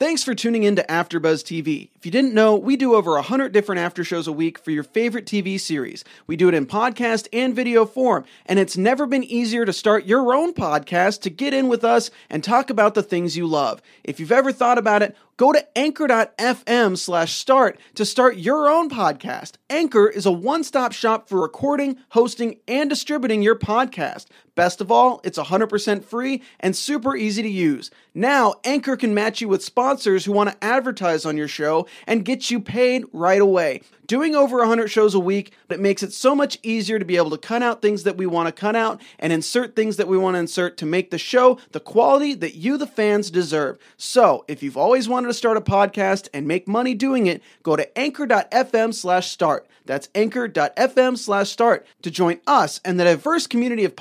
Thanks for tuning in to AfterBuzz TV. If you didn't know, we do over 100 different after shows a week for your favorite TV series. We do it in podcast and video form, and it's never been easier to start your own podcast to get in with us and talk about the things you love. If you've ever thought about it, go to anchor.fm slash start to start your own podcast. Anchor is a one-stop shop for recording, hosting, and distributing your podcast. Best of all, it's 100% free and super easy to use. Now, Anchor can match you with sponsors who want to advertise on your show and get you paid right away. Doing over 100 shows a week, but it makes it so much easier to be able to cut out things that we want to cut out and insert things that we want to insert to make the show the quality that you, the fans, deserve. So, if you've always wanted to start a podcast and make money doing it, go to anchor.fm slash start. That's anchor.fm slash start to join us and the diverse community of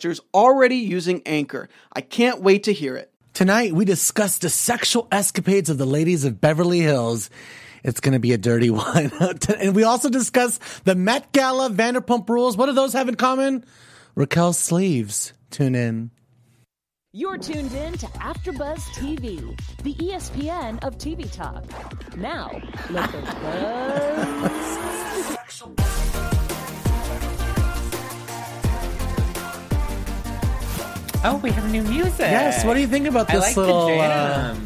podcasters already using Anchor. I can't wait to hear it. Tonight, we discuss the sexual escapades of the ladies of Beverly Hills. It's going to be a dirty one. and we also discuss the Met Gala Vanderpump rules. What do those have in common? Raquel's sleeves. Tune in. You're tuned in to AfterBuzz TV, the ESPN of TV talk. Now, let the buzz. Oh, we have new music. Yes. What do you think about this like little uh,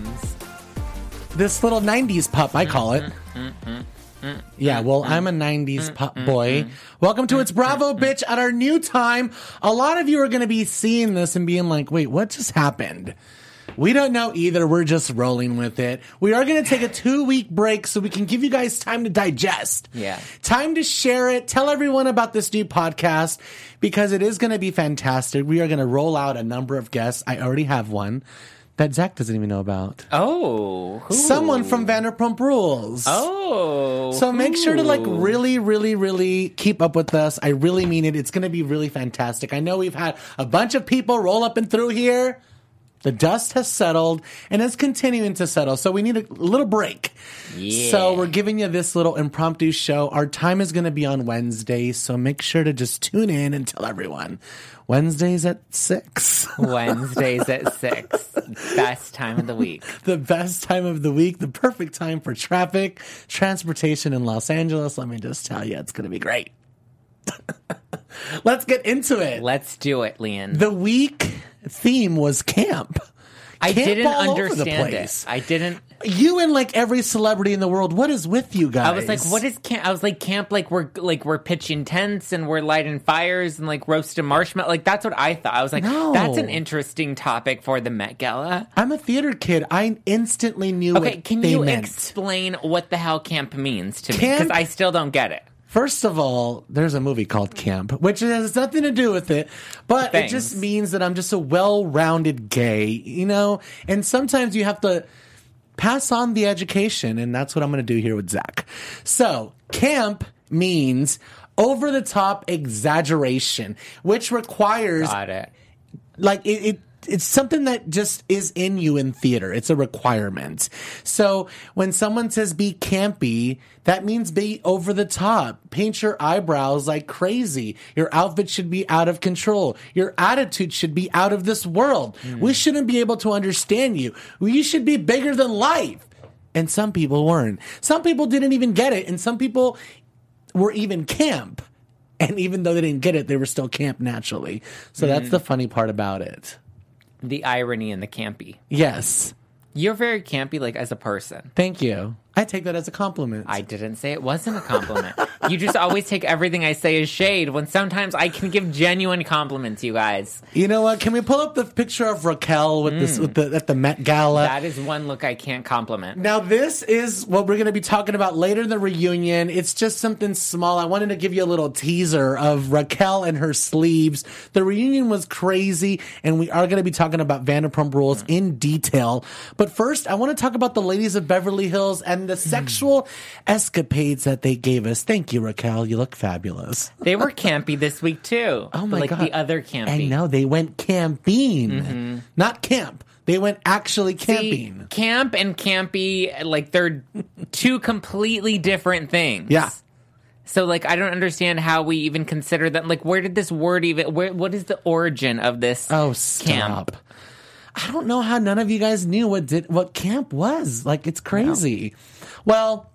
this little '90s pup? I call it. Mm-hmm, mm-hmm, mm-hmm. Yeah, well, I'm a 90s pop boy. Welcome to It's Bravo, bitch, at our new time. A lot of you are going to be seeing this and being like, wait, what just happened? We don't know either. We're just rolling with it. We are going to take a two week break so we can give you guys time to digest. Yeah. Time to share it. Tell everyone about this new podcast because it is going to be fantastic. We are going to roll out a number of guests. I already have one that Zach doesn't even know about. Oh, who? Someone from Vanderpump Rules. Oh, So make sure to like really, really, really keep up with us. I really mean it. It's going to be really fantastic. I know we've had a bunch of people roll up and through here. The dust has settled and is continuing to settle. So we need a little break. Yeah. So we're giving you this little impromptu show. Our time is going to be on Wednesday. So make sure to just tune in and tell everyone. Wednesdays at six. Wednesdays at six. Best time of the week. the best time of the week, the perfect time for traffic, transportation in Los Angeles. Let me just tell you, it's going to be great. Let's get into it. Let's do it, Leon. the week theme was camp. I Camp didn't all over the understand place. it. I didn't. You and like every celebrity in the world, what is with you guys? I was like, "What is camp?" I was like, "Camp, like we're like we're pitching tents and we're lighting fires and like roasting marshmallow." Like that's what I thought. I was like, No. "That's an interesting topic for the Met Gala." I'm a theater kid. I instantly knew Okay, what can they you meant. explain what the hell camp means to me? Camp- Because I still don't get it. First of all, there's a movie called Camp, which has nothing to do with it, but Thanks. it just means that I'm just a well-rounded gay, you know? And sometimes you have to pass on the education, and that's what I'm going to do here with Zach. So, camp means over the top exaggeration, which requires Got it. like it, it it's something that just is in you in theater. It's a requirement. So when someone says be campy, that means be over the top. Paint your eyebrows like crazy. Your outfit should be out of control. Your attitude should be out of this world. Hmm. We shouldn't be able to understand you. You should be bigger than life. And some people weren't. Some people didn't even get it. And some people were even camp. And even though they didn't get it, they were still camp naturally. So that's hmm. the funny part about it. The irony and the campy. Yes. You're very campy, like as a person. Thank you. I take that as a compliment. I didn't say it wasn't a compliment. you just always take everything I say as shade when sometimes I can give genuine compliments, you guys. you know what? Can we pull up the picture of Raquel with this mm. with the at the Met Gala? That is one look I can't compliment. Now, this is what we're going to be talking about later in the reunion. It's just something small. I wanted to give you a little teaser of Raquel and her sleeves. The reunion was crazy, and we are going to be talking about Vanderpump Rules mm. in detail. But first, I want to talk about the ladies of Beverly Hills and the sexual escapades that they gave us. Thank you, Raquel. You look fabulous. They were campy this week too. Oh my like god! the other campy. I know they went camping, mm-hmm. not camp. They went actually See, camping. camp and campy, like they're two completely different things. Yeah. So like I don't understand how we even consider that. Like where did this word even? Where what is the origin of this? Oh, camp? I don't know how none of you guys knew what did what camp was. Like it's crazy. Well,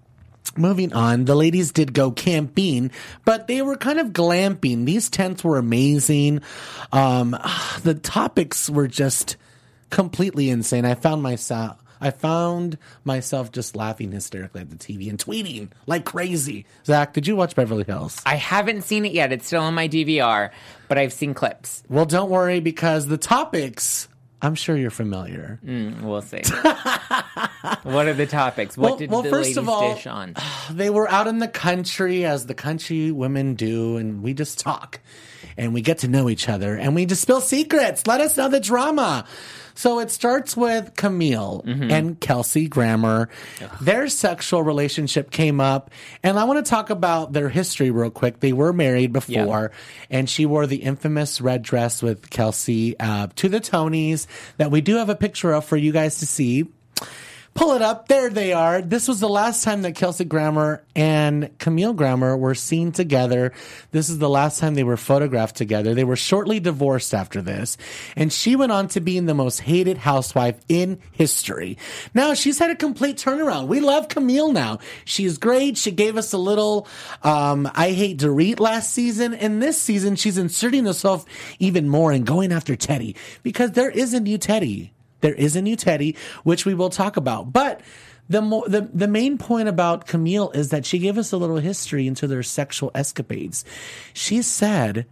moving on, the ladies did go camping, but they were kind of glamping. These tents were amazing. Um, the topics were just completely insane. I found myself. I found myself just laughing hysterically at the TV and tweeting like crazy. Zach, did you watch Beverly Hills? I haven't seen it yet. It's still on my DVR, but I've seen clips. Well, don't worry because the topics, I'm sure you're familiar. Mm, we'll see. what are the topics? What Well- did well, the first ladies of all- dish on? They were out in the country as the country women do, and we just talk and we get to know each other and we just spill secrets. Let us know the drama. So it starts with Camille and Kelsey Grammer. Their sexual relationship came up, and I want to talk about their history real quick. They were married before, and she wore the infamous red dress with Kelsey uh, to the Tonys that we do have a picture of for you guys to see. Pull it up. There they are. This was the last time that Kelsey Grammer and Camille Grammer were seen together. This is the last time they were photographed together. They were shortly divorced after this. And she went on to being the most hated housewife in history. Now she's had a complete turnaround. We love Camille now. She's great. She gave us a little, um, I hate Dorit last season. And this season, she's inserting herself even more and going after Teddi because there is a new Teddi. There is a new Teddi, which we will talk about. But the, mo- the the main point about Camille is that she gave us a little history into their sexual escapades. She said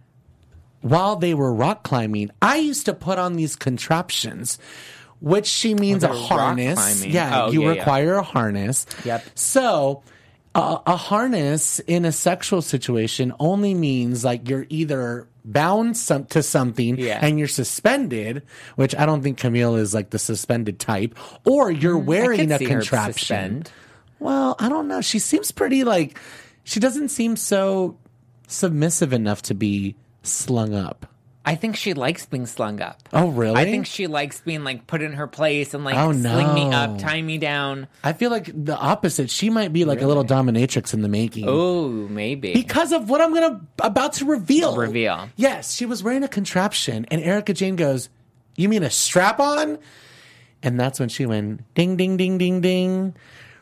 while they were rock climbing, I used to put on these contraptions, which she means oh, a they're rock harness. Yeah, Oh, you yeah, yeah. require a harness. Yep. So uh, a harness in a sexual situation only means like you're either bound some, to something Yeah. and you're suspended, which I don't think Camille is like the suspended type, or you're wearing could a contraption. Well, I don't know. She seems pretty like she doesn't seem so submissive enough to be slung up. I think she likes being slung up. Oh, really? I think she likes being like put in her place and like Oh, sling me up, tie me down. I feel like the opposite. She might be like a little dominatrix in the making. Oh, maybe. Because of what I'm gonna about to reveal. Reveal. Yes, she was wearing a contraption, and Erika Jayne goes, "You mean a strap on?" And that's when she went ding, ding, ding, ding, ding,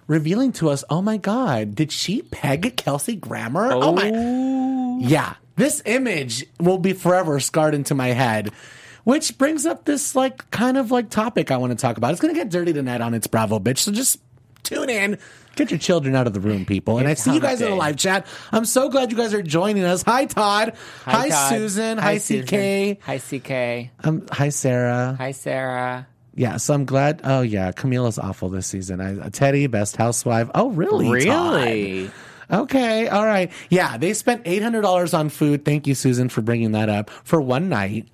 revealing to us, "Oh my God, did she peg Kelsey Grammer?" Oh, my, oh. yeah. This image will be forever scarred into my head. Which brings up this like kind of like topic I want to talk about. It's gonna get dirty tonight on its Bravo bitch. So just tune in. Get your children out of the room, people. And I see you guys in the live chat. I'm so glad you guys are joining us. Hi, Todd. Hi, Todd. Susan. Hi, CK. Hi, CK. Um, hi, Sarah. Hi, Sarah. Yeah, so I'm glad. Oh, yeah. Camila's awful this season. I, Teddi, best housewife. Oh, really? Todd? Okay. All right. Yeah, they spent $800 on food. Thank you, Susan, for bringing that up for one night.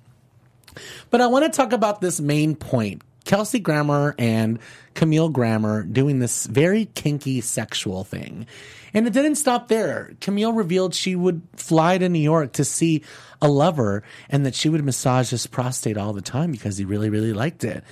But I want to talk about this main point. Kelsey Grammer and Camille Grammer doing this very kinky sexual thing. And it didn't stop there. Camille revealed she would fly to New York to see a lover and that she would massage his prostate all the time because he really, really liked it.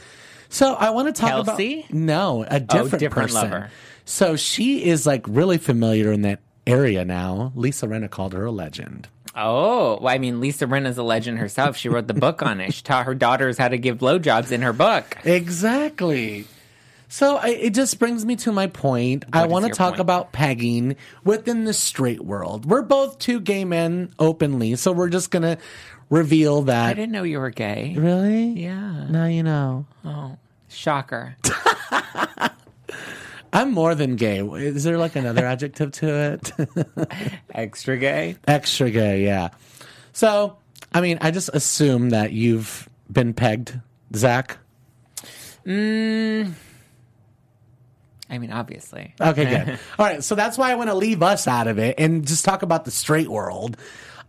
So I want to talk Kelsey? about no, a oh, different, different person. lover. So she is like really familiar in that area now. Lisa Rinna called her a legend. Oh, well, I mean, Lisa Rinna's a legend herself. She wrote the book on it. She taught her daughters how to give blowjobs in her book. Exactly. So I, it just brings me to my point. I want to talk point? about pegging within the straight world. We're both two gay men openly, so we're just gonna reveal that. I didn't know you were gay. Really? Yeah. Now you know. Oh, shocker. I'm more than gay. Is there like another adjective to it? Extra gay? Extra gay, yeah. So, I mean, I just assume that you've been pegged, Zach. I mean, obviously. Okay, good. All right, so that's why I want to leave us out of it and just talk about the straight world.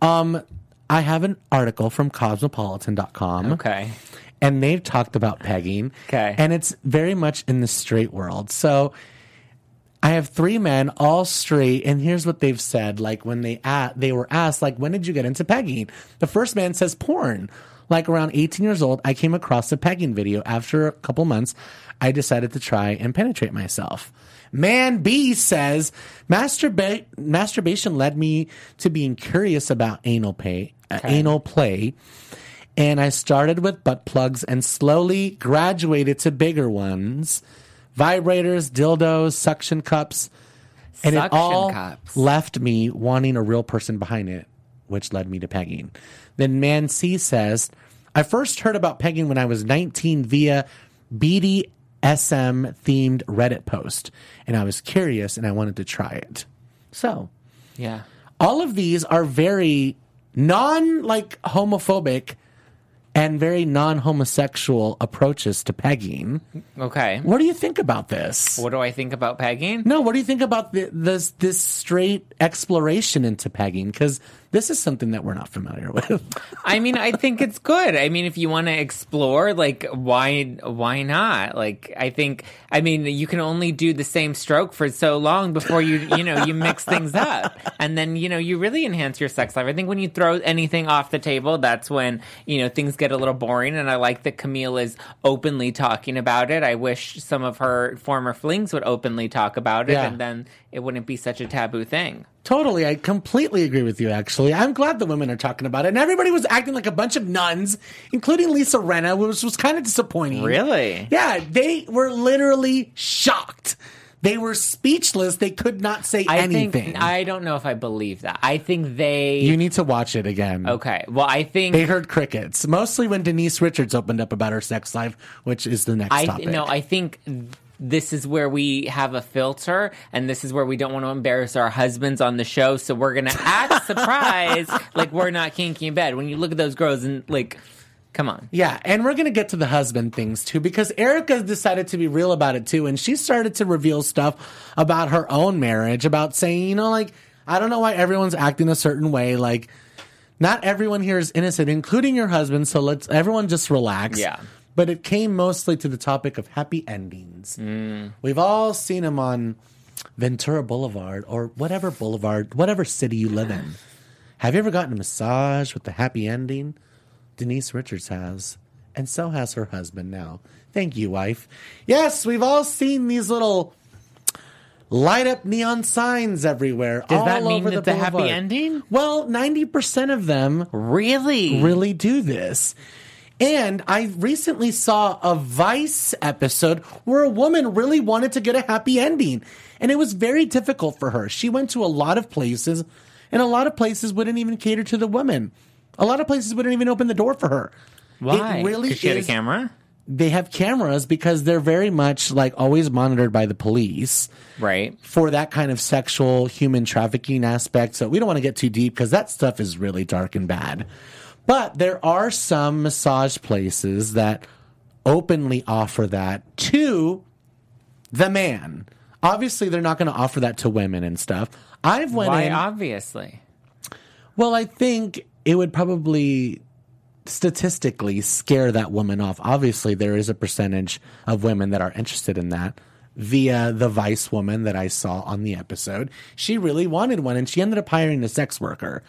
Um, I have an article from cosmopolitan.com. Okay. And they've talked about pegging. Okay. And it's very much in the straight world. So I have three men, all straight, and here's what they've said. Like when they a they were asked, like, when did you get into pegging? The first man says porn. Like around 18 years old, I came across a pegging video. After a couple months, I decided to try and penetrate myself. Man B says masturba- masturbation led me to being curious about anal pay, uh, anal play And I started with butt plugs and slowly graduated to bigger ones vibrators, dildos, suction cups. And it Suction all cups. left me wanting a real person behind it, which led me to pegging. Then Man C says, I first heard about pegging when I was 19 via BDSM themed Reddit post, and I was curious and I wanted to try it. So, Yeah. all of these are very non like homophobic and very non homosexual approaches to pegging. Okay. What do you think about this? What do I think about pegging? No, what do you think about the, this this straight exploration into pegging? Because this is something that we're not familiar with. I mean, I think it's good. I mean, if you want to explore, like, why, why not? Like, I think, I mean, you can only do the same stroke for so long before you, you know, you mix things up, and then you know, you really enhance your sex life. I think when you throw anything off the table, that's when you know things get a little boring. And I like that Camille is openly talking about it. I wish some of her former flings would openly talk about it, Yeah. and then it wouldn't be such a taboo thing. totally, I completely agree with you. Actually, I'm glad the women are talking about it, and everybody was acting like a bunch of nuns, including Lisa Rinna, which was kind of disappointing. Really? Yeah, they were literally shocked. They were speechless. They could not say I anything. think I don't know if I believe that. I think they you need to watch it again. Okay. Well, I think They heard crickets, mostly when Denise Richards opened up about her sex life, which is the next I topic. no. I think this is where we have a filter, and this is where we don't want to embarrass our husbands on the show. So we're gonna act surprised, like we're not kinky in bed. When you look at those girls and like, come on. Yeah, and we're going to get to the husband things too because Erika decided to be real about it too and she started to reveal stuff about her own marriage about saying, you know, like I don't know why everyone's acting a certain way like not everyone here is innocent including your husband, so let's everyone just relax. Yeah. But it came mostly to the topic of happy endings. Mm. We've all seen him on Ventura Boulevard or whatever boulevard, whatever city you live in. Have you ever gotten a massage with the happy ending? Denise Richards has, and so has her husband now. Thank you, wife. Yes, we've all seen these little light up neon signs everywhere. Does all that mean over that the the happy ending? Well, 90% of them Really? really do this. And I recently saw a Vice episode where a woman really wanted to get a happy ending. And it was very difficult for her. She went to a lot of places, and a lot of places wouldn't even cater to the woman. A lot of places wouldn't even open the door for her. Why? It really she had a camera. They have cameras because they're very much like always monitored by the police Right. for that kind of sexual human trafficking aspect. So we don't want to get too deep because that stuff is really dark and bad. But there are some massage places that openly offer that to the man. Obviously, they're not going to offer that to women and stuff. I've went Why? in. Obviously. Well, I think it would probably statistically scare that woman off. Obviously, there is a percentage of women that are interested in that via the vice woman that I saw on the episode. She really wanted one and she ended up hiring a sex worker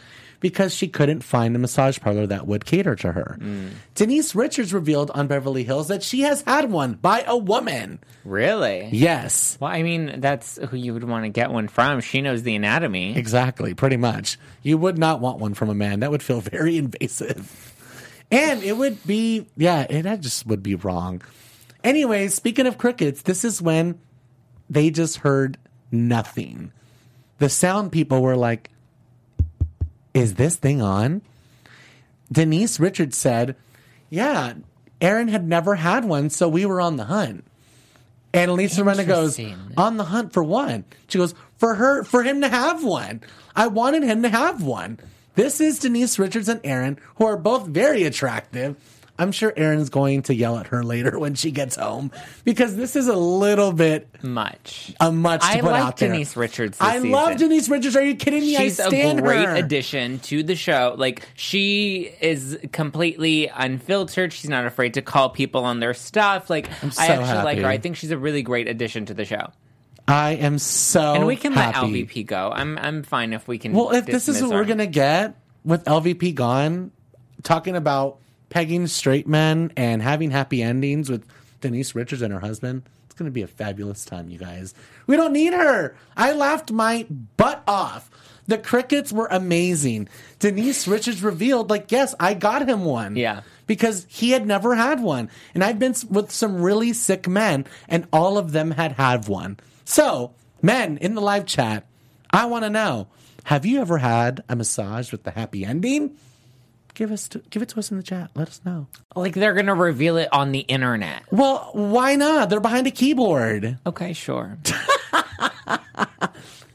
because she couldn't find a massage parlor that would cater to her. Mm. Denise Richards revealed on Beverly Hills that she has had one by a woman. Really? Yes. Well, I mean, that's who you would want to get one from. She knows the anatomy. Exactly, pretty much. You would not want one from a man. That would feel very invasive. And it would be, yeah, it that just would be wrong. Anyways, speaking of crickets, this is when they just heard nothing. The sound people were like, Is this thing on? Denise Richards said, Yeah, Aaron had never had one, so we were on the hunt. And Lisa Rinna goes, on the hunt for one. She goes, for her, for him to have one. I wanted him to have one. This is Denise Richards and Aaron, who are both very attractive. I'm sure Aaron's going to yell at her later when she gets home because this is a little bit Much. a much to I put like out there. Denise Richards I love. Denise Richards. Are you kidding me? She's I a stand great her. addition to the show. Like she is completely unfiltered. She's not afraid to call people on their stuff. Like I so actually like her. I think she's a really great addition to the show. I am so And we can happy. let LVP go. I'm I'm fine if we can. Well, if this is what we're gonna get with LVP gone, talking about pegging straight men and having happy endings with Denise Richards and her husband, it's gonna be a fabulous time, you guys. We don't need her. I laughed my butt off. The crickets were amazing. Denise Richards revealed, like, yes, I got him one. Yeah. because he had never had one. And I've been with some really sick men, and all of them had had one. So, men in the live chat, I want to know have you ever had a massage with the happy ending? Give us to, give it to us in the chat. Let us know. Like they're gonna reveal it on the internet. Well, why not? They're behind a keyboard. Okay, sure.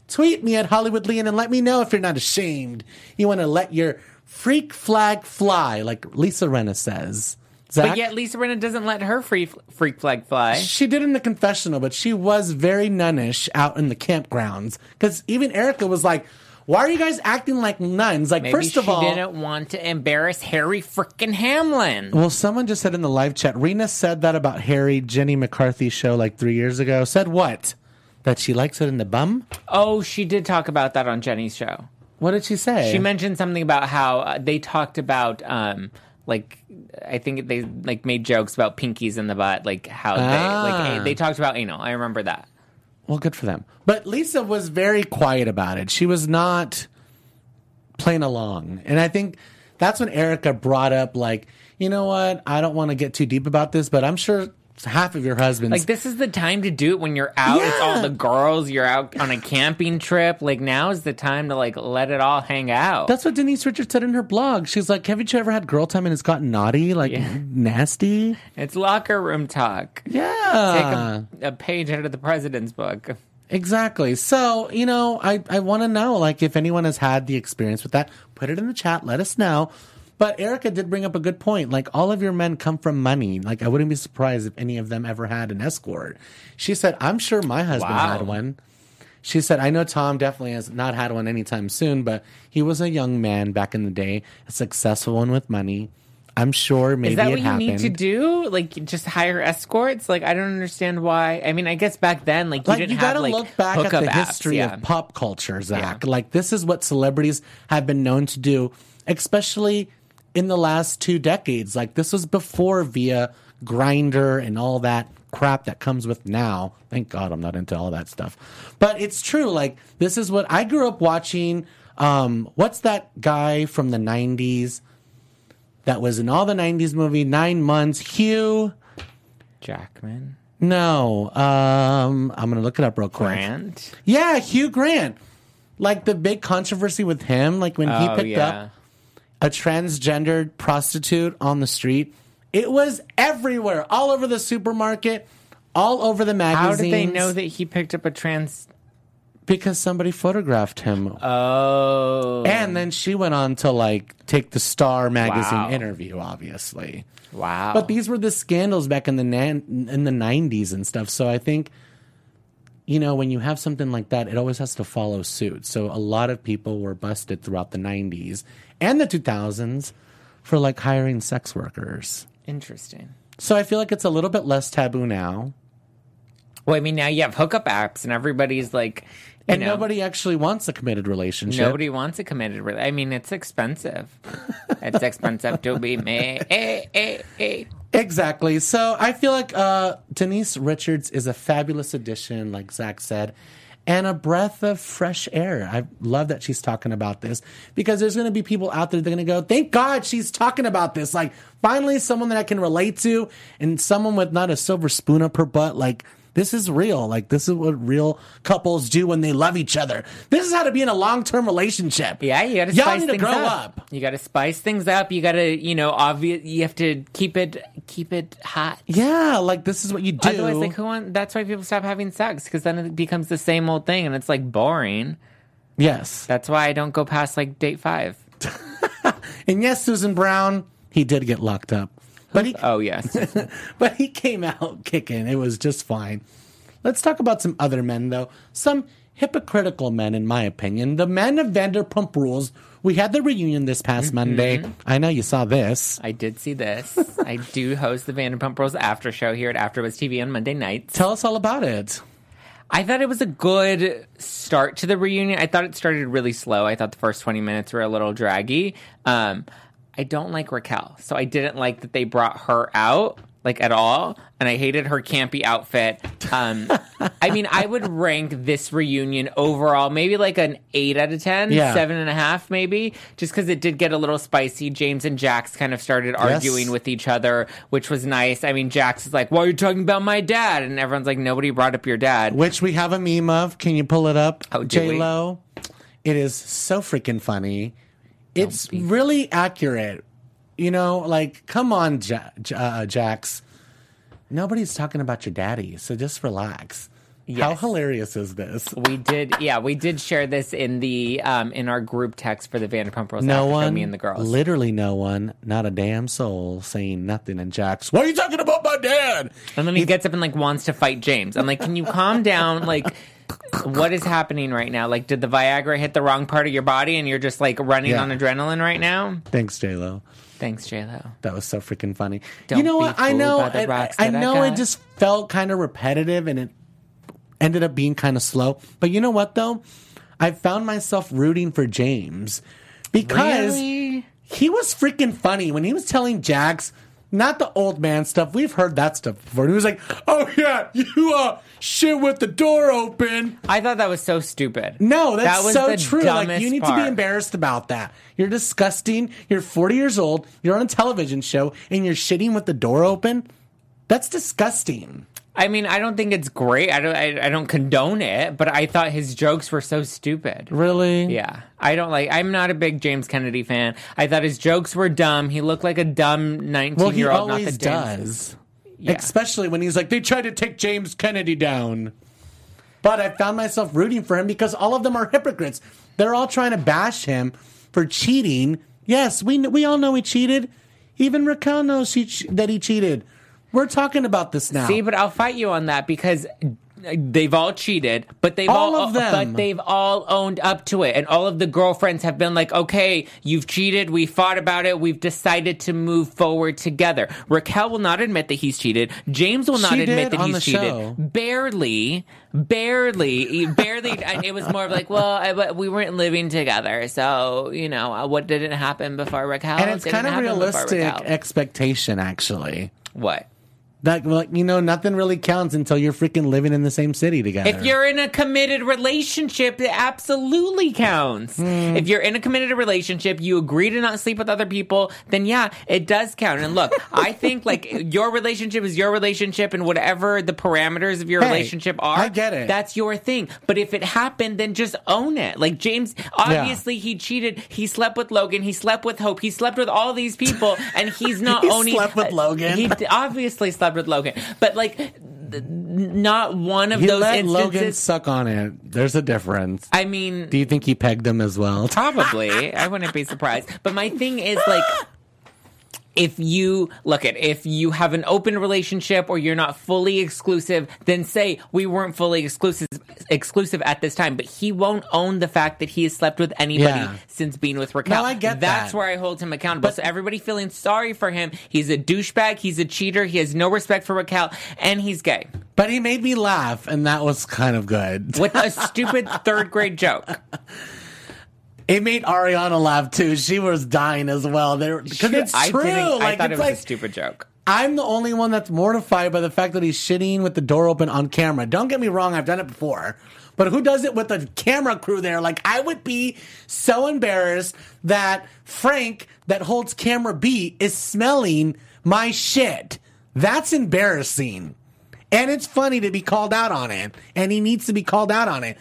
Tweet me at Hollywood Leon and let me know if you're not ashamed. You want to let your freak flag fly, like Lisa Rinna says. Zach? But yet Lisa Rinna doesn't let her free freak flag fly. She did in the confessional, but she was very nunnish out in the campgrounds. Because even Erika was like, "Why are you guys acting like nuns?" Like, Maybe first of all. she all, didn't want to embarrass Harry freaking Hamlin. well, someone just said in the live chat, Rinna said that about Harry Jenny McCarthy's show like three years ago. Said what? That she likes it in the bum. Oh, she did talk about that on Jenny's show. What did she say? She mentioned something about how uh, they talked about um like I think they like made jokes about pinkies in the butt, like how they Ah. like they talked about anal. I remember that. Well, good for them. But Lisa was very quiet about it. She was not playing along. And I think that's when Erika brought up, like, you know what? I don't want to get too deep about this, but I'm sure half of your husbands. Like this is the time to do it when you're out. It's all the girls. You're out on a camping trip. Like now is the time to like let it all hang out. that's what Denise Richards said in her blog. She's like, haven't you ever had girl time and it's gotten naughty, like nasty? it's locker room talk. Yeah. Take a, a page out of the president's book. Exactly. So, you know, I, I want to know, like, if anyone has had the experience with that, put it in the chat. Let us know. But Erika did bring up a good point. Like, all of your men come from money. Like, I wouldn't be surprised if any of them ever had an escort. She said, I'm sure my husband Wow. had one. She said, I know Tom definitely has not had one anytime soon, but he was a young man back in the day, a successful one with money. I'm sure maybe Is that what you need to do? Like just hire escorts? Like I don't understand why. I mean, I guess back then, like you like didn't you have gotta like look back at the apps, history yeah. of pop culture, Zach. Yeah. Like this is what celebrities have been known to do, especially in the last two decades. Like this was before via Grindr and all that crap that comes with now. Thank God I'm not into all that stuff. But it's true. Like this is what I grew up watching. Um, what's that guy from the '90s that was in all the '90s movie Nine Months? Hugh. Jackman, No, um, I'm gonna look it up real quick. Grant. Yeah, Hugh Grant. Like the big controversy with him, like when he Oh picked yeah. up a transgendered prostitute on the street, it was everywhere, all over the supermarket, all over the magazine. How magazines. did they know that he picked up a trans? Because somebody photographed him. Oh, and then she went on to like take the Star magazine Wow. interview, obviously. wow. But these were the scandals back in the nan- in the nineties and stuff. So I think, you know, when you have something like that, it always has to follow suit. So a lot of people were busted throughout the nineties and the two thousands for like hiring sex workers. interesting. So I feel like it's a little bit less taboo now, Well, I mean, now you have hookup apps, and everybody's like, and know, nobody actually wants a committed relationship. Nobody wants a committed. relationship. I mean, it's expensive. it's expensive to be me. Eh, eh, eh. Exactly. So I feel like uh, Denise Richards is a fabulous addition, like Zach said, and a breath of fresh air. I love that she's talking about this because there's going to be people out there that are going to go, thank God she's talking about this. Like, finally, someone that I can relate to and someone with not a silver spoon up her butt. Like, this is real. Like, this is what real couples do when they love each other. This is how to be in a long term relationship. Yeah, you got to Y'all spice need to grow up. up. You got to spice things up. You got to, you know, obvious. You have to keep it, keep it hot. Yeah, like, this is what you do. Otherwise, like, who want? That's why people stop having sex because then it becomes the same old thing, and it's like boring. yes. That's why I don't go past like date five. And yes, Susan Brown, he did get locked up. But he Oh yes, but he came out kicking. It was just fine. Let's talk about some other men though. Some hypocritical men in my opinion. The men of Vanderpump Rules. We had the reunion this past Monday. I know you saw this. I did see this. I do host the Vanderpump Rules after show here at AfterBuzz TV on Monday nights. Tell us all about it. I thought it was a good start to the reunion. I thought it started really slow. I thought the first 20 minutes were a little draggy. Um, I don't like Raquel, so I didn't like that they brought her out. like at all, and I hated her campy outfit. Um, I mean, I would rank this reunion overall maybe like an eight out of ten, Yeah. seven and a half, maybe, just because it did get a little spicy. James and Jax kind of started arguing with each other, which was nice. I mean, Jax is like, "Why are you talking about my dad?" And everyone's like, "Nobody brought up your dad." Which we have a meme of. Can you pull it up? Oh? J Lo. It is so freaking funny. It's be- really accurate. You know, like, come on, ja- J- uh, Jax. Nobody's talking about your daddy, so just relax. How hilarious is this? We did, yeah, we did share this in the um, in our group text for the Vanderpump Rules No one, me and the girls. literally no one, not a damn soul saying nothing. And Jax, why are you talking about my dad? And then he gets up and like wants to fight James. I'm like, can you calm down? Like, what is happening right now? Like, did the Viagra hit the wrong part of your body and you're just like running Yeah. on adrenaline right now? Thanks, J Lo. Thanks, J Lo. That was so freaking funny. Don't you know what? I know. I, I that I know it just felt kind of repetitive, and it ended up being kind of slow. But you know what though? I found myself rooting for James because Really? he was freaking funny when he was telling Jax. Not the old man stuff. We've heard that stuff before. And he was like, "Oh yeah, you uh shit with the door open." I thought that was so stupid. No, that's that was so true. Like you need to be embarrassed about that. You're disgusting. You're 40 years old. You're on a television show and you're shitting with the door open. That's disgusting. I mean, I don't think it's great. I don't. I, I don't condone it. But I thought his jokes were so stupid. Really? Yeah, I don't like. I'm not a big James Kennedy fan. I thought his jokes were dumb. He looked like a dumb 19 Well, year old. always not that does. Yeah. Especially when he's like, they tried to take James Kennedy down. But I found myself rooting for him because all of them are hypocrites. They're all trying to bash him for cheating. Yes, we we all know he cheated. Even Raquel knows he, that he cheated. We're talking about this now. See, but I'll fight you on that because they've all cheated, but they've All all, of them. but they've all owned up to it, and all of the girlfriends have been like, "Okay, you've cheated. We fought about it. We've decided to move forward together." Raquel will not admit that he's cheated. James will not She admit that he's cheated. show. Barely, barely, barely. it was more of like, "Well, I, we weren't living together, so you know uh, what didn't happen before Raquel." and it's kind of realistic expectation, actually. what? That like you know, nothing really counts until you're freaking living in the same city together. If you're in a committed relationship, it absolutely counts. Hmm. If you're in a committed relationship, you agree to not sleep with other people, then yeah, it does count. And look, I think like your relationship is your relationship and whatever the parameters of your Hey, relationship are, I get it. That's your thing. But if it happened, then just own it. Like James, obviously he cheated. He slept with Logan. He slept with Hope. He slept with all these people and he's not He owning slept with Logan. He obviously slept with Logan. But like not one of he those let instances Logan suck on it. There's a difference. I mean, Do you think he pegged him as well? probably. I wouldn't be surprised. But my thing is like if you look at if you have an open relationship or you're not fully exclusive, then say we weren't fully exclusive exclusive at this time. But he won't own the fact that he has slept with anybody Yeah. since being with Raquel. No, I get That's that. where I hold him accountable. so everybody feeling sorry for him. He's a douchebag. He's a cheater. He has no respect for Raquel, and he's gay. But he made me laugh, and that was kind of good. With a stupid third grade joke. It made Ariana laugh too. She was dying as well. There Because it's I true. didn't- I like thought it was like a stupid joke. I'm the only one that's mortified by the fact that he's shitting with the door open on camera. Don't get me wrong, I've done it before. But who does it with the camera crew there? Like, I would be so embarrassed that Frank, that holds camera B, is smelling my shit. That's embarrassing. And it's funny to be called out on it. And he needs to be called out on it.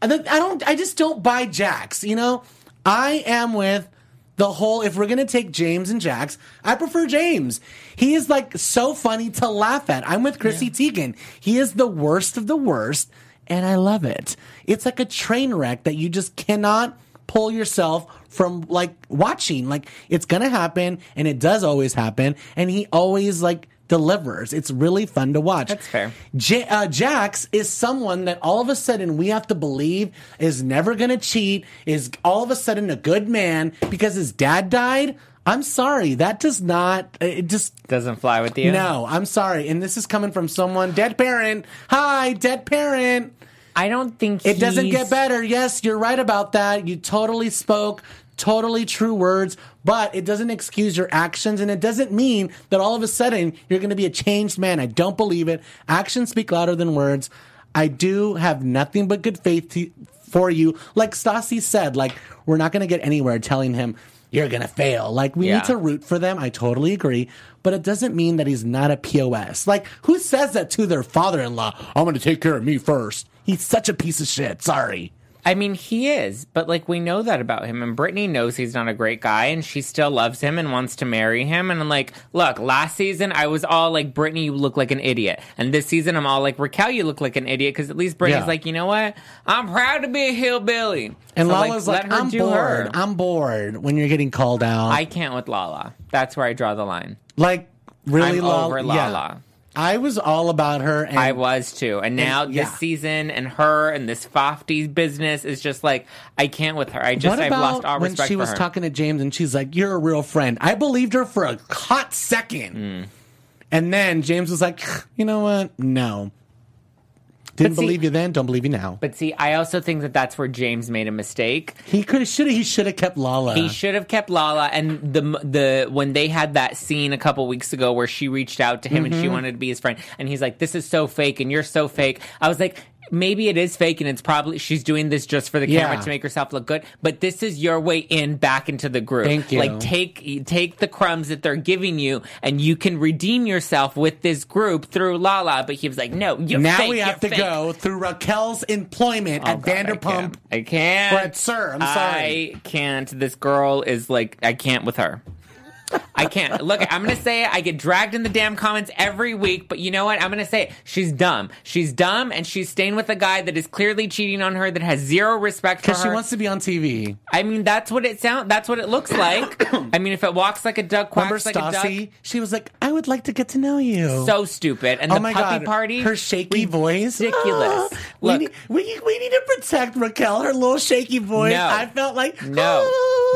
I don't- I don't, I just don't buy Jax, you know? I am with the whole, if we're gonna take James and Jax, I prefer James. He is like so funny to laugh at. I'm with Chrissy Teigen. He is the worst of the worst, and I love it. It's like a train wreck that you just cannot pull yourself from like watching. Like it's gonna happen, and it does always happen, and he always like delivers. It's really fun to watch. That's fair. J- uh, Jax is someone that all of a sudden we have to believe is never going to cheat, is all of a sudden a good man because his dad died. I'm sorry, that does not. It just Doesn't fly with you. no. I'm sorry, and this is coming from someone dead parent. Hi, dead parent. I don't think It doesn't get better. Yes, you're right about that. You totally spoke totally true words, but it doesn't excuse your actions and it doesn't mean that all of a sudden you're going to be a changed man. I don't believe it. Actions speak louder than words. I do have nothing but good faith to, for you. Like Stassi said, like we're not going to get anywhere telling him you're going to fail. Like we Yeah. need to root for them. I totally agree. But it doesn't mean that he's not a POS. Like who says that to their father-in-law? I'm going to take care of me first. He's such a piece of shit. Sorry. I mean, he is, but like we know that about him, and Brittany knows he's not a great guy, and she still loves him and wants to marry him. And I'm like, look, last season I was all like, Brittany, you look like an idiot, and this season I'm all like, Raquel, you look like an idiot, because at least Brittany's Yeah. like, you know what? I'm proud to be a hillbilly. And So, Lala's like, her I'm bored. her. I'm bored when you're getting called out. I can't with Lala. That's where I draw the line. like really I'm Lala. over yeah. I was all about her. And I was too. And now yeah. this season and her and this Fofty's business is just like I can't with her. I just I've lost all when respect she for was her. talking to James and she's like, "You're a real friend." I believed her for a hot second, Hmm. and then James was like, "You know what? No, didn't see- believe you then. Don't believe you now." But see, I also think that that's where James made a mistake. He could have, should have, he should have kept Lala. He should have kept Lala. And the the when they had that scene a couple weeks ago where she reached out to him and Mm-hmm. she wanted to be his friend, and he's like, "This is so fake, and you're so fake." I was like. Maybe it is fake and it's probably she's doing this just for the camera Yeah. to make herself look good. But this is your way in back into the group. Thank you. Like take take the crumbs that they're giving you and you can redeem yourself with this group through Lala. But he was like, No, you're now fake, we have to fake. go through Raquel's employment Oh, at God, I Vanderpump. can't. I can't. Fred, sir, I'm sorry. I can't. This girl is like, I can't with her. I can't. Look, I'm going to say it. I get dragged in the damn comments every week, but you know what? I'm going to say it. She's dumb. She's dumb, and she's staying with a guy that is clearly cheating on her, that has zero respect for her. Because she wants to be on TV. I mean, that's what it sounds, That's what it looks like. I mean, if it walks like a duck, Remember quacks like a duck. Stassi? She was like, "I would like to get to know you." So stupid. And oh the my puppy god, party, her shaky voice, ridiculous. we, Look. need, we, we need to protect Raquel. Her little shaky voice. No. I felt like No,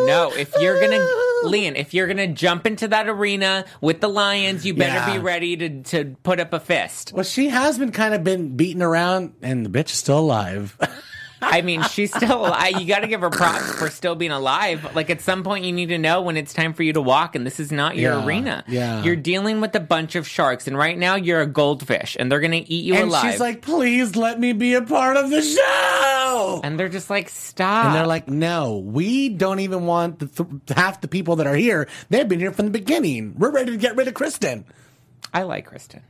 no. If you're gonna, Leon, if you're gonna jump into that arena with the Lions, you better Yeah. be ready to to put up a fist. Well, she has been kind of been beaten around, and the bitch is still alive. I mean, she's still. alive. You got to give her props for still being alive. Like at some point, you need to know when it's time for you to walk, and this is not your Yeah, arena. yeah. you're dealing with a bunch of sharks, and right now you're a goldfish, and they're gonna eat you and alive. she's like, "Please let me be a part of the show." and they're just like, stop. And they're like, no, we don't even want the th- half the people that are here. They've been here from the beginning. We're ready to get rid of Kristen. I like Kristen.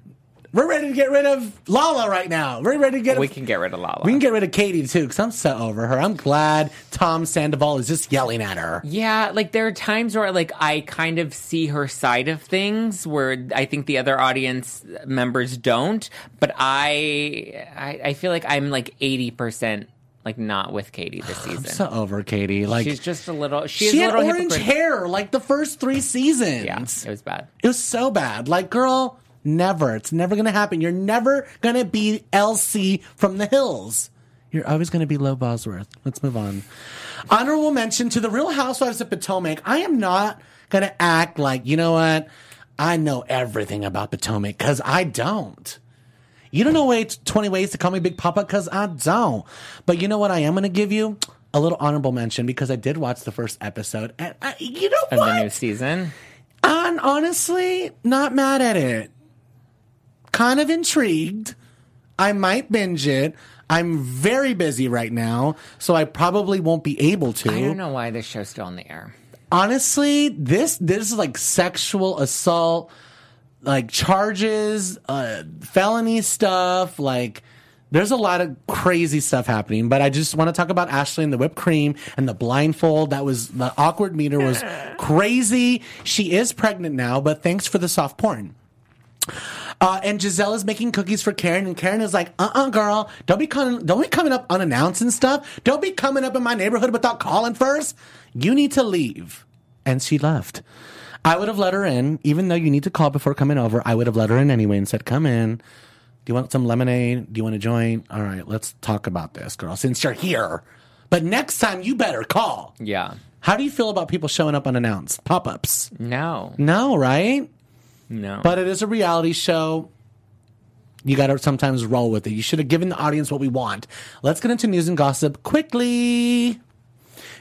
We're ready to get rid of Lala right now. We're ready to get. We can get rid of Lala. we can get rid of Katie too, because I'm so over her. I'm glad Tom Sandoval is just yelling at her. Yeah, like there are times where like I kind of see her side of things where I think the other audience members don't, but I I, I feel like I'm like eighty percent like not with Katie this season. I'm So over Katie. Like She's just a little she, she is a had little orange hypocritical. hair like the first three seasons. Yeah, it was bad. It was so bad. Like, girl, never. It's never going to happen. You're never going to be LC from the hills. You're always going to be Lo Bosworth. Let's move on. Honorable mention to the Real Housewives of Potomac. I am not going to act like, you know what? I know everything about Potomac because I don't. You don't know way 20 ways to call me Big Papa because I don't. But you know what I am going to give you? A little honorable mention because I did watch the first episode and I, you know Of what? the new season. And honestly, not mad at it. Kind of intrigued. I might binge it. I'm very busy right now, so I probably won't be able to. I don't know why this show's still on the air. Honestly, this this is like sexual assault, like charges, uh, felony stuff. Like, there's a lot of crazy stuff happening. But I just want to talk about Ashley and the whipped cream and the blindfold. That was the awkward meter was crazy. She is pregnant now, but thanks for the soft porn. Uh, and Gizelle is making cookies for Karen, and Karen is like, "Uh-uh, girl, don't be coming, don't be coming up unannounced and stuff. Don't be coming up in my neighborhood without calling first. You need to leave." And she left. I would have let her in, even though you need to call before coming over. I would have let her in anyway and said, "Come in. Do you want some lemonade? Do you want to join? All right, let's talk about this, girl. Since you're here, but next time you better call." Yeah. How do you feel about people showing up unannounced? Pop ups? No. No, right? No. But it is a reality show. You got to sometimes roll with it. You should have given the audience what we want. Let's get into news and gossip quickly.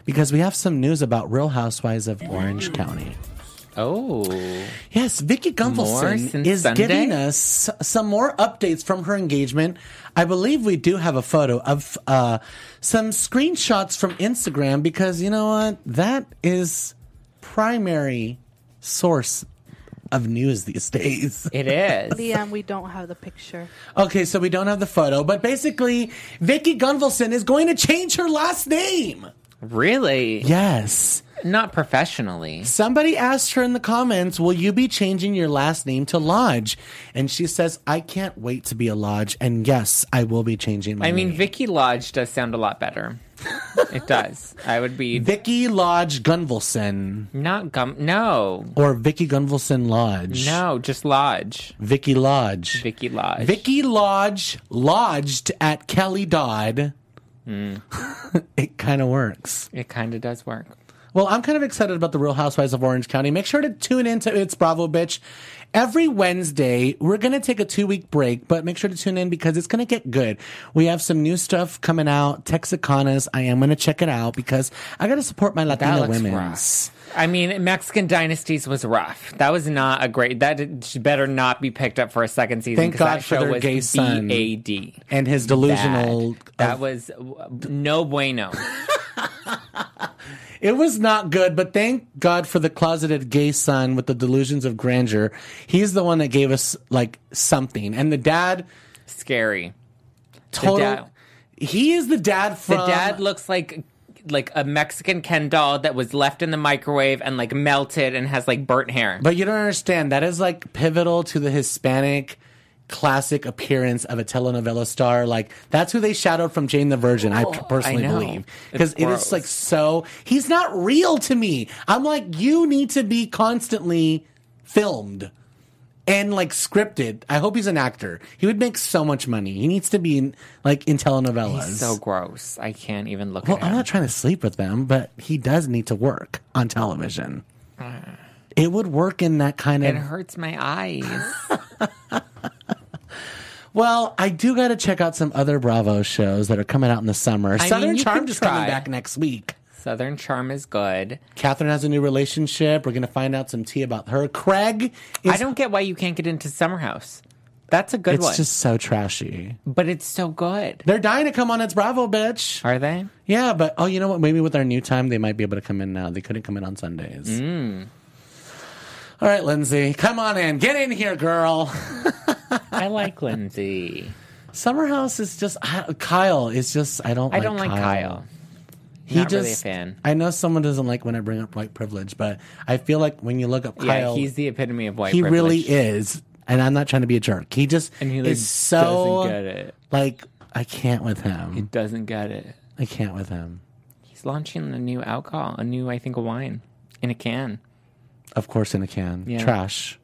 because we have some news about Real Housewives of Orange County. Oh, Yes, Vicki More Gunvalson is Sunday? giving us some more updates from her engagement. I believe we do have a photo of uh, some screenshots from Instagram because you know what? That is primary source of news these days. it is. Liam, we don't have the picture. Okay, so we don't have the photo, but basically, Vicki Gunvalson is going to change her last name. really? Yes. Not professionally. Somebody asked her in the comments, Will you be changing your last name to Lodge? And she says, I can't wait to be a Lodge. And yes, I will be changing my I mean, name. Vicki Lodge does sound a lot better. it does. I would be Vicki Lodge Gunvalson. not gum. No, Or Vicki Gunvalson Lodge. no, just Lodge. Vicki Lodge. Vicki Lodge. Vicki Lodge lodged at Kelly Dodd. Hmm. it kind of works. It kind of does work. Well, I'm kind of excited about the Real Housewives of Orange County. Make sure to tune into It's Bravo Bitch. Every Wednesday, we're going to take a two week break, but make sure to tune in because it's going to get good. We have some new stuff coming out, Texicanas. I am going to check it out because I got to support my Latina women. rough. I mean, Mexican Dynasties was rough. That was not a great. That better not be picked up for a second season. Thank God that for show their was gay son. B-A-D. And his delusional. Bad. That of- was no bueno. It was not good, but thank God for the closeted gay son with the delusions of grandeur. He's the one that gave us like something. And the dad, Scary. total. dad- he is the dad from. The dad looks like like a Mexican Ken doll that was left in the microwave and like melted and has like burnt hair. But you don't understand. That is like pivotal to the Hispanic classic appearance of a telenovela star. Like that's who they shadowed from Jane the Virgin. I oh, personally know. believe because it is like so. He's not real to me. I'm like you need to be constantly filmed and like scripted. I hope he's an actor. He would make so much money. He needs to be in, like in telenovelas. He's so gross. I can't even look well, I'm not trying to sleep with them, but he does need to work on television. It would work in that kind of. it hurts my eyes. Well, I do got to check out some other Bravo shows that are coming out in the summer. mean, Southern you Charm could is coming try. back next week. Southern Charm is good. Kathryn has a new relationship. We're going to find out some tea about her. Craig is I don't get why you can't get into Summer House. That's a good one. It's one, just so trashy. but it's so good. They're dying to come on. It's Bravo, bitch. Are they? Yeah, but oh, you know what? Maybe with our new time, they might be able to come in now. They couldn't come in on Sundays. Mm. All right, Lindsay, come on in. Get in here, girl. I like Lindsay. Summer House is just I, Kyle is just I don't. I like don't like Kyle. He Not just, really a fan. I know someone doesn't like when I bring up white privilege, but I feel like when you look up Yeah, Kyle, he's the epitome of white privilege. he privilege. really is. And I'm not trying to be a jerk. He just And he like, is so doesn't get it. like I can't with him. He doesn't get it. I can't with him. He's launching a new alcohol, a new, I think, a wine in a can. Of course, in a can. Yeah. Trash.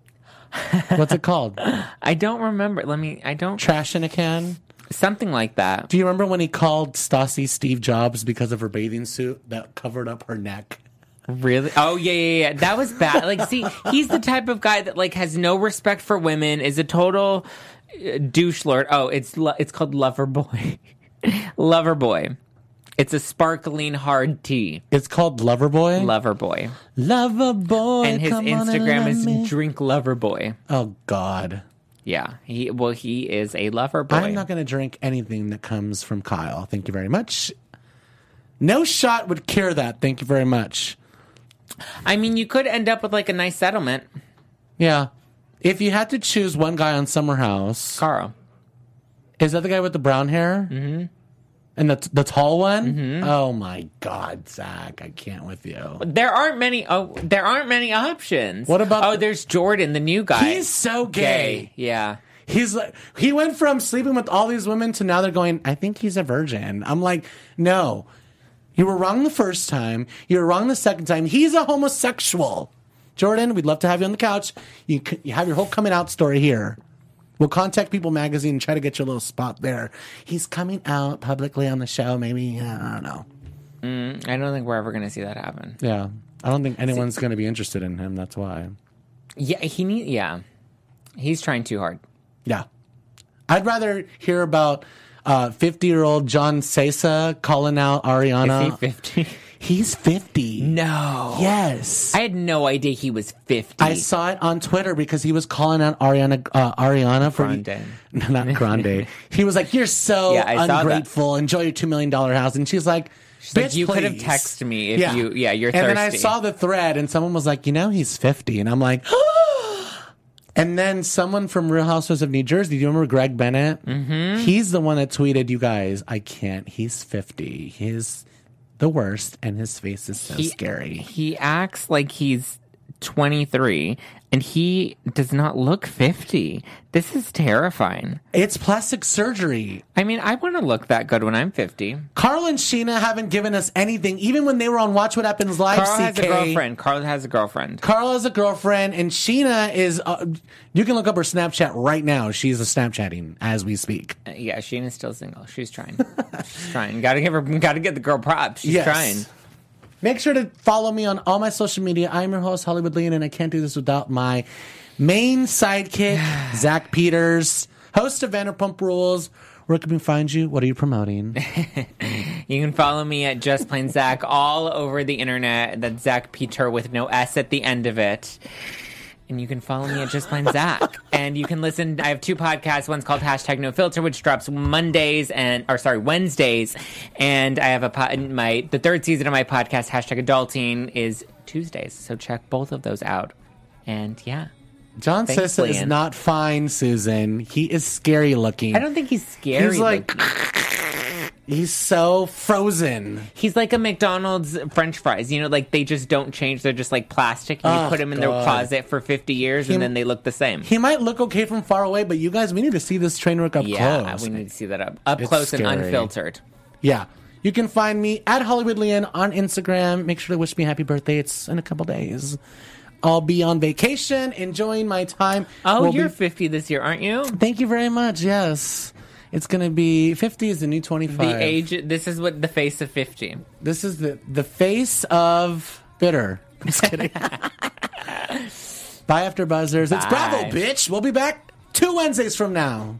What's it called? I don't remember. Let me. I don't. Trash in a can. Something like that. Do you remember when he called Stassi Steve Jobs because of her bathing suit that covered up her neck? Really? Oh yeah, yeah, yeah. That was bad. Like, see, he's the type of guy that like has no respect for women. Is a total uh, douche lord. Oh, it's lo- it's called Lover Boy. Lover Boy. It's a sparkling hard tea. It's called Loverboy. Lover Boy. Loverboy. And his Instagram is me- drink Lover Boy. Oh God. Yeah. He well, he is a lover boy. I'm not going to drink anything that comes from Kyle. Thank you very much. No shot would cure that. Thank you very much. I mean, you could end up with like a nice settlement, Yeah. If you had to choose one guy on Summer House, Carl. is that the guy with the brown hair? Mm-hmm. And the the tall one? Mm-hmm. Oh my God, Zach, I can't with you. There aren't many. Oh, there aren't many options. What about Oh, the- there's Jordan, the new guy. He's so gay. Yeah. He's like he went from sleeping with all these women to now they're going. I think he's a virgin. I'm like, no, you were wrong the first time. You were wrong the second time. He's a homosexual. Jordan, we'd love to have you on the couch. You you have your whole coming out story here. We'll contact People Magazine and try to get you a little spot there. He's coming out publicly on the show. Maybe I don't know. Mm, I don't think we're ever going to see that happen. Yeah, I don't think anyone's going to be interested in him. That's why. Yeah, he need. Yeah, he's trying too hard. Yeah. I'd rather hear about uh, 50 year old John Sessa calling out Ariana. Is he fifty? He's 50. No. Yes. I had no idea he was 50. I saw it on Twitter because he was calling out Ariana uh, Ariana for Grande. not Grande. he was like, "You're so Yeah, I saw that. ungrateful. Enjoy your two million dollar house." And she's like, She's like, "Bitch, "You could have texted me if you- yeah, you're thirsty. And then I saw the thread, and someone was like, "You know, he's 50," and I'm like. And then someone from Real Housewives of New Jersey, do you remember Greg Bennett? Mm-hmm. He's the one that tweeted, "You guys, I can't. He's 50. He's the worst, and his face is so He- scary." He acts like he's 23 and he does not look 50. This is terrifying. It's plastic surgery. I mean, I want to look that good when I'm 50. Carl and Sheena haven't given us anything, even when they were on Watch What Happens Live. Carl has a girlfriend. Carl has a girlfriend. Carl has a girlfriend, and Sheena is. Uh, you can look up her Snapchat right now. She's a Snapchatting as we speak. Uh, Yeah, Sheena's still single. She's trying. She's trying. Got to give her. Got to get the girl props. She's Yes. trying. Make sure to follow me on all my social media. I'm your host, Hollywood Leanne, and I can't do this without my main sidekick, Zach Peters, host of Vanderpump Rules. Where can we find you? What are you promoting? You can follow me at Just Plain Zach all over the internet. That's Zach Peter with no S at the end of it. And you can follow me at Just Plain Zach. and you can listen. I have two podcasts. One's called Hashtag No Filter, which drops Mondays and, or sorry, Wednesdays. And I have a po- my the third season of my podcast, Hashtag Adulting, is Tuesdays. So check both of those out. And yeah, John Thanks, Sessa is not fine, Susan. He is scary looking. I don't think he's scary. He's like. He's so frozen. He's like a McDonald's French fries. You know, like they just don't change. They're just like plastic. And you Oh, put them in their closet for 50 years He- and then they look the same. He might look okay from far away, but you guys, we need to see this train wreck up yeah, close. we need to see that up, up It's close and unfiltered. Yeah. You can find me at Hollywood Leanne on Instagram. Make sure to wish me happy birthday. It's in a couple days. I'll be on vacation, enjoying my time. Oh, We'll you're be- 50 this year, aren't you? Thank you very much. Yes. It's going to be 50 is the new 25. The age. This is what the face of 50. This is the, the face of bitter. I'm just kidding. Bye after buzzers. It's Bravo, bitch. We'll be back two Wednesdays from now.